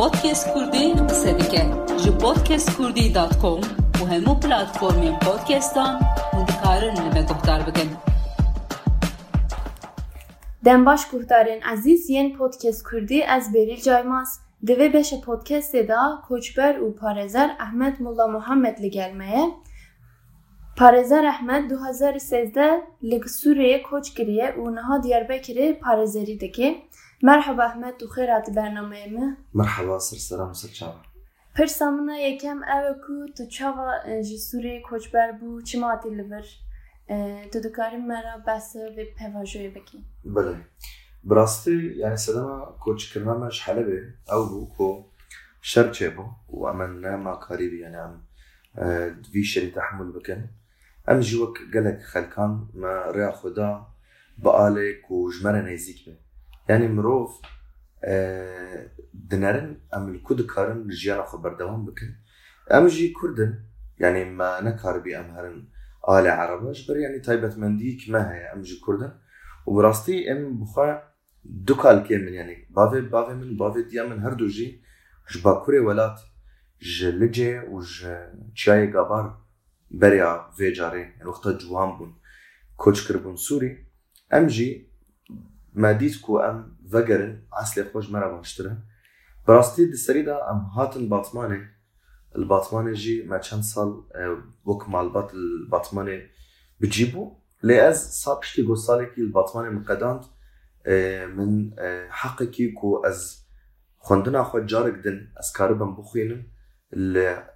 Podcast Kurdi qise dike ji podcastkurdî.com û hemû platformên podcastan hûn dikarin li me guhdar bikin. Dem baş guhdarên ezîz yên Podcast Kurdî ez Berîl Caymaz. Di vê beşe podcastê da koçber û parezer Ahmet Mulla Muhammed li gelmeye. Parezer Ahmet 2013'de li Suriye koç kiriye û niha Diyarbekirê parezerî dike. مرحبا احمد و خیر هات برنامه ما مرحبا سرسرا مصر چاوا پرسامنا یکم او کو تو چاوا جی سوری کوچبر بو چی ماتی لبر تو دکاری مرا بس و پیوژوی بکی بله براستی یعنی سدما کوچ کرمانش حلبه او بو کو شر چه بو و امن نما کاریبی یعنی ام دوی شری تحمل بکن ام جوک گلک خلکان ما ریا خدا بقالك وجمرة نزيك بی. یعنی مروف دنرن ام الکود کارن جیانا خو بردوام بکن. ام جی کردن يعني ما نكار بي ام هرن يعني تايبت منديك ما هي ام جي كردن وبراستي ام بخوا دو كالكي من يعني بافي بافي من بافي ديا من هر دو جي جبا كوري ولات ج لجي و ج چای غابار بريا في جاري يعني وقتا جوان بون كوچ كربون سوري ام جي ما ديت كو أم فقرن عسلي خوش مرة باشترن براستي دي سريدا أم هاتن باطماني الباطماني جي ما چند سال وك مع الباط الباطماني بجيبو. لأز صار بشتي قو سالي كي الباطماني مقدانت من حقكي كو أز خوندنا خو جارك دن أز كاربن بخوينم اللي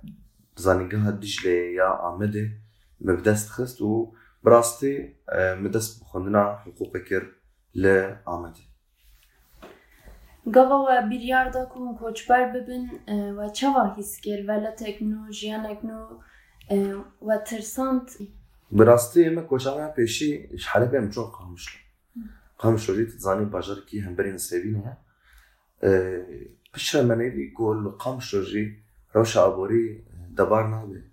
زانينجا دجلة يا عمده مبدست خست و براستي Gava we biryar da ku hûn koçber bibin e, we çawa hîs kir veletek nû jiyanek nû e, we tirsand براستي اما كوشانا بيشي شحال بهم چون قامشلو قامشلو جيت تزاني باجر كي هم برين سيبينها بشرا منيدي قول قامشلو جي روشا ابوري دبار نابي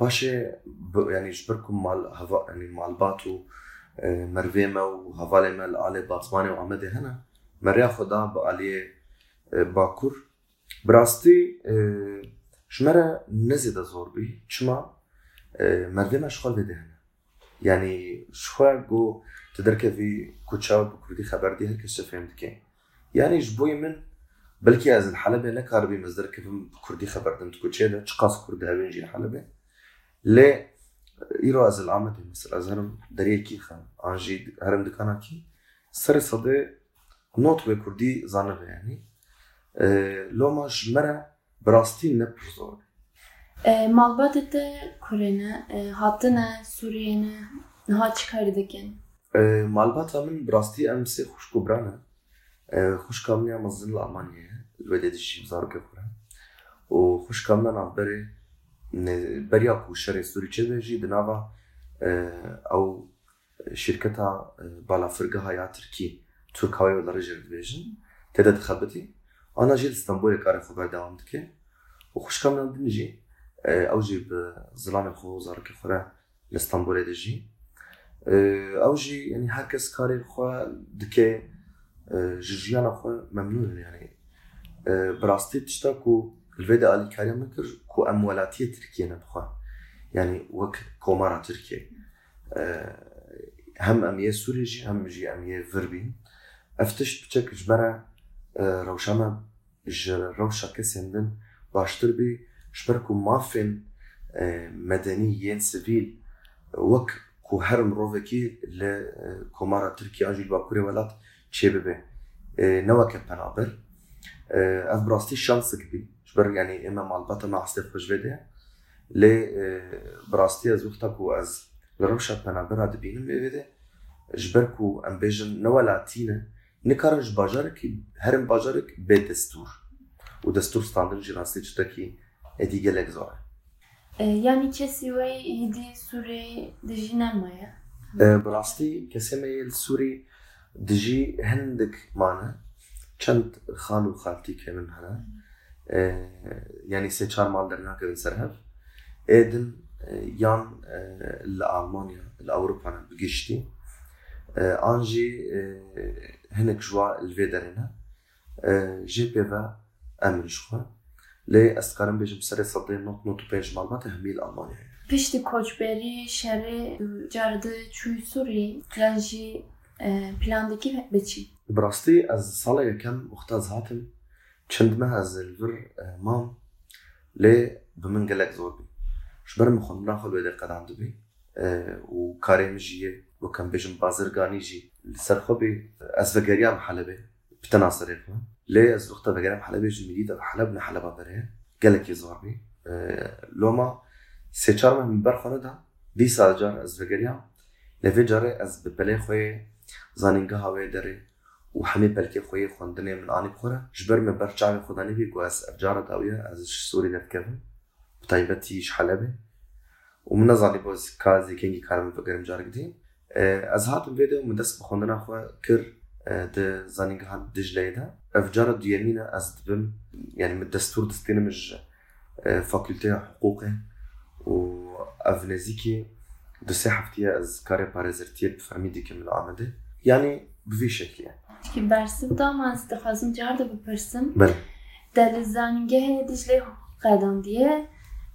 باشي ب- يعني جبركم مع الهوا يعني مع الباتو مرفيما وهفالي الآلي باطماني وعمدي هنا مريا خدا بآلي باكور براستي شمرا نزيد زور بي چما مرفيما شغل بده هنا يعني شخوا جو تدرك في كوتشاو بكردي خبر دي هركس فهمت كي يعني جبوي من بلكي از الحلبة نكار بي مصدر كيف بكردي خبر دمت كوتشي ده. چقاس كردي هبين جي الحلبة ليه ايرو از العامة مثل از هرم دريه كي خان انجي هرم دكانا كي سر صدي نوت به كردي زانه يعني أه لو ما جمرة براستي نبرزور E, malbatê te kurêne e, hatine Sûriyê niha çıkarı dikin. أه مالباتا من براستي ام سي خوشكو برانا أه خوش كامنيا مزن الألمانيا الولاد الشي بزارو كفرا وخوش كامنا نعبري بريا كو شري سوري چه جي دناوا أه او شركتها بالا فرقها يا تركي ترك هواي ولا رجل ديفيجن تدا تخبتي انا جيت اسطنبول كاري خبر دوام دكي وخوش كامنا بنجي أه او جي بظلام خو زارو كفرا لاسطنبول دجي او جي يعني هركس كاري خو دكي جيانا خو ممنون يعني براستي تشتاكو الفيدا الي كاري مكر كو امولاتيه تركيا نبخوا. يعني وك كومارا تركيا. هم اميه سوري جي هم جي اميه فربين افتشت بچك جبرا روشاما ج روشا كسندن باشتر بي جبركو مافن مدنيين سيفيل وك کو هر مروفکی ل کمارا ترکیه آنجیل باکوری ولات چه ببه؟ نوا که پنابر أف براستی شانس کبی جبر يعني اما مع حسيت خوش بده ل براستی از وقتا کو از لروشا پنابر هاد بینم بده جبر کو ام بیجن نوا لاتینه نکارج باجارك هرم باجارك به دستور و دستور ستاندر چتاکی ادی گلک زاره E, yani kesi ve hidi Sûriyê dijî nemaye. براستي كسمة السوري دجي هندك معنا چند خال خالتي كمان هنا يعني سي چار مال درنا كذا سرهف ايدن يان لألمانيا لأوروبا بقشتي انجي هنك جوا الفيدرنا جي بي فا امن شخوا لي اسكارم بيجم سري صدي نوت نوت بيج معلومات هميل المانيا پشتی کوچبری شهر جارده چوی سوری تلاجی پلاندکی بچی براستي از صالة كم مختاز هاتم ما از الفر مام لي بمن قلق زور بي شبر مخون ناخل ويدي قدام دبي وكاري مجيه وكان بيجم بازرگاني جي لسر بي از فقريا محلبي بتناصر يخوان لي از وقتا فقريا محلبي جي مديدة حلبنا حلبا بريه قلق يزور بي لوما سه ماه من بر خانه دا دی سال جار از وگریا لفی جاره از ببلی خوی زانینگه هاوی داره. و همه بلکه خوی خوندنه من آنی بخوره. جبر من بر چاوی خودانی بی گو از افجار داویه. از سوری دت کفن بطایبتیش حلبه و من نزانی باز کازی کنگی کارم بگرم جار گدیم از هاتم ویدیو من دست بخوندنا خو کر د زانینگه ها دجله ده. افجار دیمینه از دبم يعني من الدستور دستين مش فاكولتي حقوقي و اف نزيكي دو سه هفتیه از کار پارازرتیه بفهمیدی که من آمده. یعنی بوی شکل يعني که برسیم دام از دخوازم جارده بپرسم؟ بله. در زانینگه دجله قدم دیه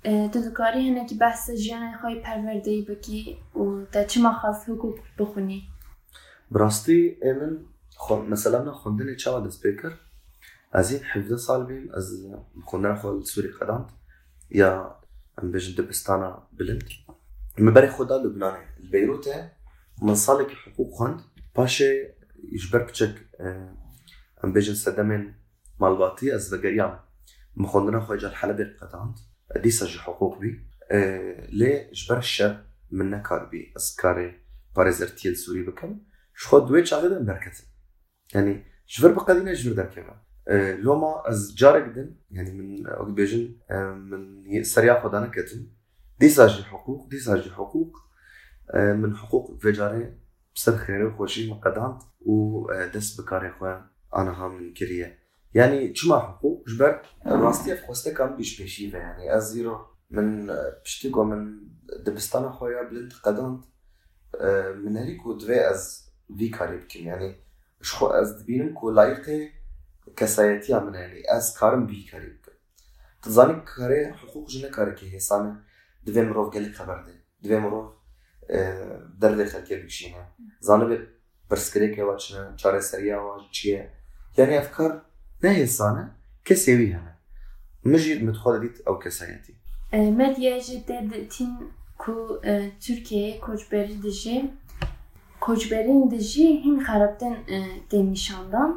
تو دکاری هنه که بحث جیان خواهی پرورده ای بکی و در چه مخاص حقوق بخونی؟ براستی من خون مثلا من خوندن چه دست بکر از این 17 سال بیم از خوندن خود سوری قدمت یا ام بيجن دبستانا بلند. مباري خدا لبناني البيروتة من صالك حقوق خند باشي أم بيجن سدمن مالباتي أز وگريان مخوندنا خويجا الحلبي قطعند دي سجي حقوق بي. لي جبر الشر؟ من نكار بي. أز كاري باريزرتيل سوري بكم شخو دوي چاغدا بركت. يعني جبر بقدينا جبر دركبا لوما أز جارك دن. يعني من وقت بيجن من سريع خدانا كتن. دي ساجي حقوق دي ساجي حقوق. من حقوق في بسر خێر و خۆشی و دست بکاری خواه. آنها من کریه. یعنی چما حقوق؟ اف خوسته کم بیش پێشی یعنی ینی ئە من پشتی گو من دبستان خویا بلند قەداند من و دوی از وی کاری بکەم یعنی شخو از دبینم کو لایق کسایتی من ینی از کارم وی کاری بکەم تزانی کاری حقوق که کارێکی دوی دوێ گلی خبر ده دوی مروف mirov derdê xelkê bikişîne zanibê pirsgirêkê wa çi ne çareseriya wa çi ye yani ev kar ne hêsane kesê wî hene min jî min dixwe dît ew kesayetî medyaya jî dê ditin ku Türkiye koçberî dijî koçberîn dijî hin xerabtin tê nîşandan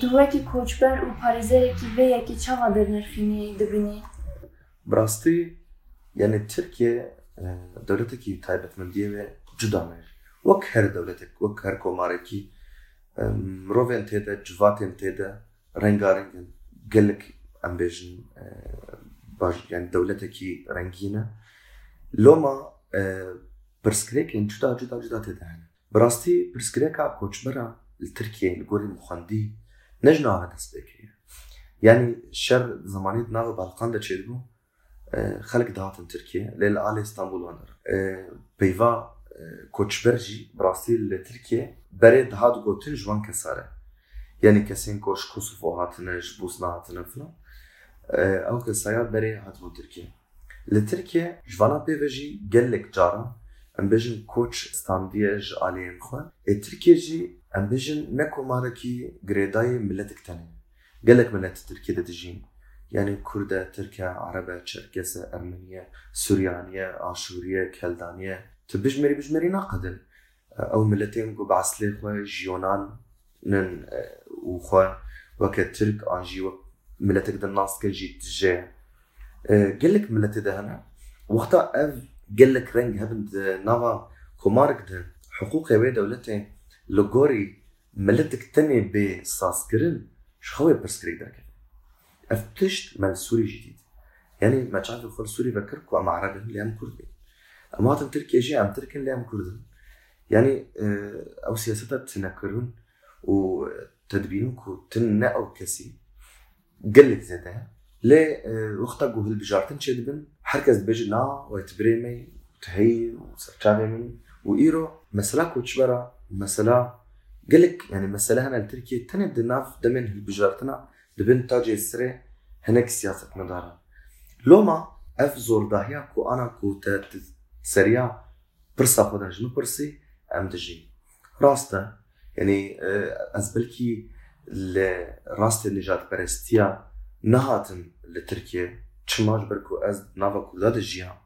تو وەکی کۆچبەر و پارێزەرێکی vêyekî çawa dernirxînî dibînî براستی yani Tirkiye دەولەتێکی تایبەتمەندیەوێ جوداێ وەک هەر دەولەتێک وەک هەر کۆمارێکی مرۆڤێن تێدە جواتێن تێدە ڕنگارنگن gelek em bêjin baş yani dewletekî rengîne loma pirskirêkên cuda cuda cuda têdehin bi rastî pirskirêka koçbera li Tirkiye li gorî mixwendî ne ji nava dest pêkiye yani şer zimanî nav balkan de çêbû ترکیە لێ لە ئالە ئستانبول وانەر پەیوا کۆچبەرژی بڕاستی لە ترکیە بەرێ دەهات گوتن ژوان کەسارە یعنی کەسین کۆش کوسف هاتنەش بوس نهاتنە فلان ئەو کەسایە بەرێ هاتبوو ترکیە لە ترکیە ژوانە پێڤژی gelek جاران em bêjin koç standiye ji aliyên xwe ê Tirkiye jî em bêjin ne komarekî girêdayê milletik tenê gelek millet يعني كردة تركة عربة تشركسة أرمنية سوريانية آشورية كالدانية تبش بجمري بش ناقدن. أو ملتين قب عسلي خوا جيونان نن وخوا وكترك ترك آجي وك ملتك دن ناس كجي تجي. قلك ملتي ده هنا. وقتا أف قلك رنج هبند نوا كمارك ده. حقوق يا دولتي لغوري ملتك تني بساسكرين شخوي برسكري دركي أفتشت من سوري جديد. يعني ما تعرف خل سوري بكركو أم عربن لام كردن المواطن تركي أجي ام تركن لام كردن يعني آه، أو سياسات تنكرون وتدبينك تنقوا كسي. قلت زادها لا آه، وقتك وهل بجارتن شدبن حركز بجنا ويتبريمي تهي وسرتشامي مني. وإيرو مسألة كوتشبرا مسألة قلك يعني مسألة هنا التركية تاني دناف دمن هالبجارتنا دبن تاجي سري هناك سياسة مدارا لوما اف زور داهيا كو أنا كو سريع برسا خودن جنو برسي ام دجي راستا يعني از بلكي راست النجات برستيا نهاتن لتركيا تشماج بركو از نافا كودا دجيا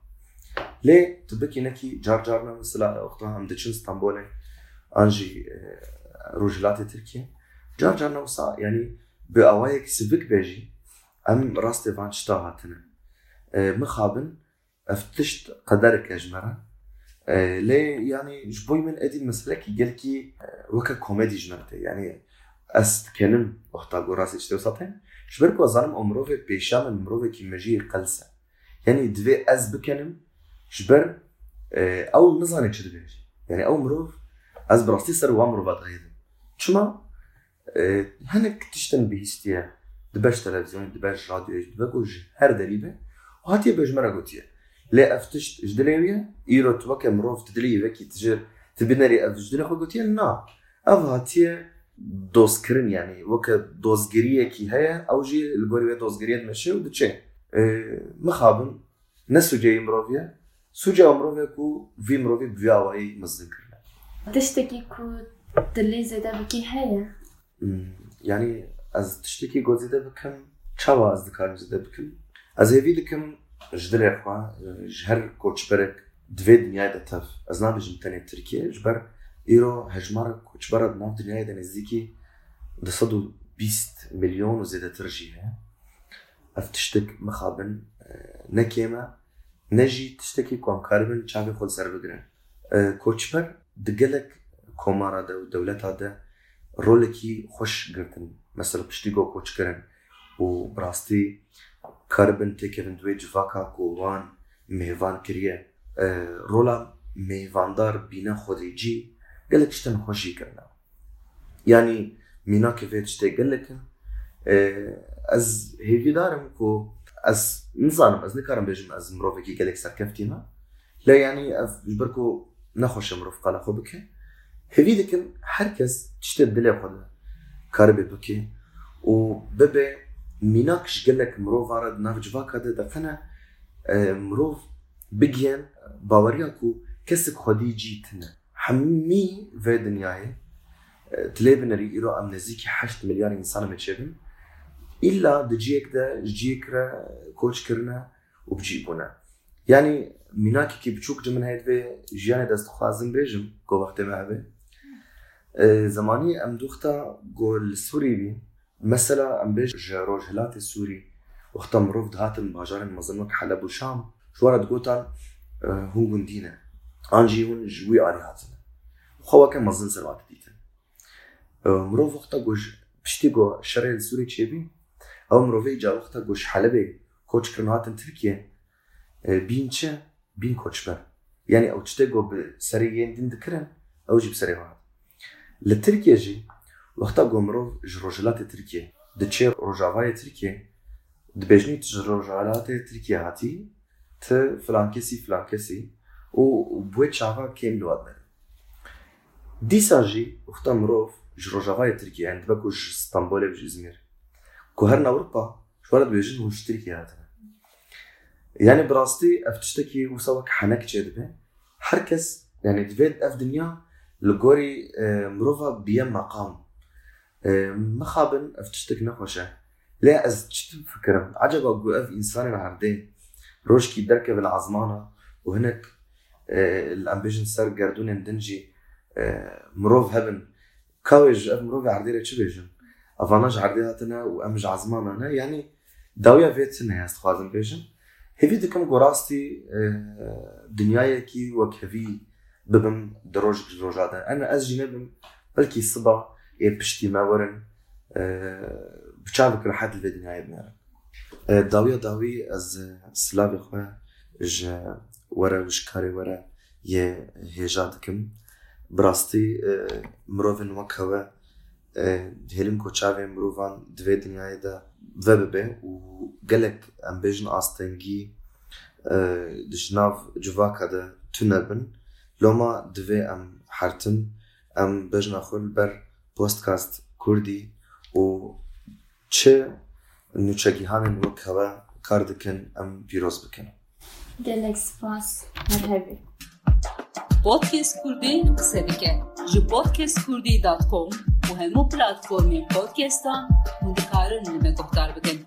ليه تبكي نكي جار جارنا مثلا وقتها هم دچن اسطنبول انجي روجلاتي تركيا جار جارنا وسا يعني بأوايك سبك بيجي أم راستي فان شتاهاتنا مخابن أفتشت قدرك اجمرا ليه يعني جبوي من أدي المسألة كي قال كي وكا كوميدي جمرتي يعني أست كنم وقتا قراسي اشتو سطين جبركو ظلم أمروفي بيشام امروفي كي مجي قلسة. يعني دوي أز بكنم جبر أو نزاني چه دبيش يعني أو مروف أز براستي سر وامرو بات غيدم چما هنك تشتن بهستيا دباش تلفزيون دباش راديو دباش هر دليبه وهاتي بجمرة قوتيه لا افتشت جدليوية إيرو توكا مروف تدلي وكي تجر تبنري اف جدلي خو قوتيه نا أف هاتيه دوزكرن يعني وكا دوزگريه كي هيا أو جي الجوري دوزگريه مشي ودتشي مخابن. نسو جاي مروفيا سوجا مروفيا كو في مروفي بفياواي مزدن كرنا. تشتكي كو دلي زيدا بكي هيا. ینی ئەس تشتێکی گۆزیدە بکەم چاوا ئەس دکارم زدە بکەم. ئەس هێوی دکەم ji dirê xwa ji her koçberek divê dünyayê de tev ez nabêjim tenê Tirkiye ji ber îro hejmara koçbera di nav dünyayê de nezdîkî di sed û bîst milyon û zêdetir jî heye ev tiştek mixabin nekê me ne jî tiştekî komkar bin çavê xwe ser bigirin koçber di gelek komara de û dewleta de ڕۆلێکی خۆشگرتن مەسەر پشتی گۆ کۆچکردن و بڕاستی کاربن تێکردن دوێ جڤاکە کۆوان مێوان کردە ڕۆلا مێواندار بینە خۆدەیجی گەلک شتن خۆشی کردنەوە ینی میناکە بێت شتێک گەلەکە ئەس هێویدارم کۆ ئەس نزانم ئەس نکارم بێژم ئەس مرۆڤێکی گەلێک سەرکەفتیمە. لە ینی ئەف بەرکۆ نەخۆشە مرۆڤ قالە خۆ بکە. مروف هيفي دكن حركز تشتد دلي خود كاربي بكي وببي میناکش گلک مرو وارد ناف جواکا ده دقنا مرو بگین باوریا کو کسک خودی جیتنه همي في دنياي تليبن ري إيرو أم نزيكي حشت مليار إنسان متشبن إلا دجيك ده جيك را كوش كرنا وبجيبونا يعني ميناكي كي بتشوك جمن هيد في جياني دست خوازم بيجم كو وقت ما هبه زماني أم دوختا قول سوري بي مثلا ام بيج روجهلات السوري وقتا مروف هاتن باجارن مظنك حلب وشام شو ورد قوتان هون جندينا انجي هون جوي اري هاتن خوا كان مظن سروات ديتن مروف وقتا قوش بشتي قو الشرع السوري تشيبي أو مروفي جا وقتا قوش حلبي كوتش كرنو هاتن تركيا چه؟ بين كوتش بر. يعني أو تشتي قو بسريين دين دكرن أو جي بسري هات لتركيا جي وقتا گمرو جروجلات ترکیه دچه روجاوای ترکیه دبجنی جروجلات ترکیه هاتی ت فلان کسی فلان کسی و بوی چاوا کم لواد بره دیسا جی وقتا مروف جروجاوای ترکیه عند بکو اسطنبول بج ازمير كو هرن اوروبا شوارد بيجن وش تركيا هاتنا يعني براستي افتشتكي وسوك حنك جدبه حركس يعني دفيد اف دنيا لغوري مروفا بيم مقام. مخابن افتشتك نخوشة. لا از تشتم فكرم عجبا قوقف إنسان العردين روشكي دركب العظمانة وهناك الأمبيجن سر قردون دنجي مروف هبن. كاوج أف مروف عرديرة چه بيجن؟ أفاناج عردياتنا وأمج عظمانة. يعني داوية فيتنا يا استخوازن بيجن. هفي دكم قراستي دنيايكي وكهفي. ببم دروج دروجاتا انا از جنبم بلكي الصبا يه بشتي ما ورن بچاوك راحت الفيديو نهاية بنارن داوية داوي از سلافي خواه ج ورا وشكاري ورا يه هيجا دكم براستي مروفن وكهوه هلم کو مروفان دوی دنیای دا و ببه و گلک ام بیجن آستنگی جواکا دا تونبن لوما دوی ام حرتن ام بیجن اخول بر بودكاست كردي و چه نوچەگیهانن وەک هەوە کار دەکەن ئەم پیرۆز بکەن gelek spas merhebî Podcast Kurdî qise dike ji podcastkurdî.com û hemû platformên podcastan hûn dikarin li me guhdar bikin.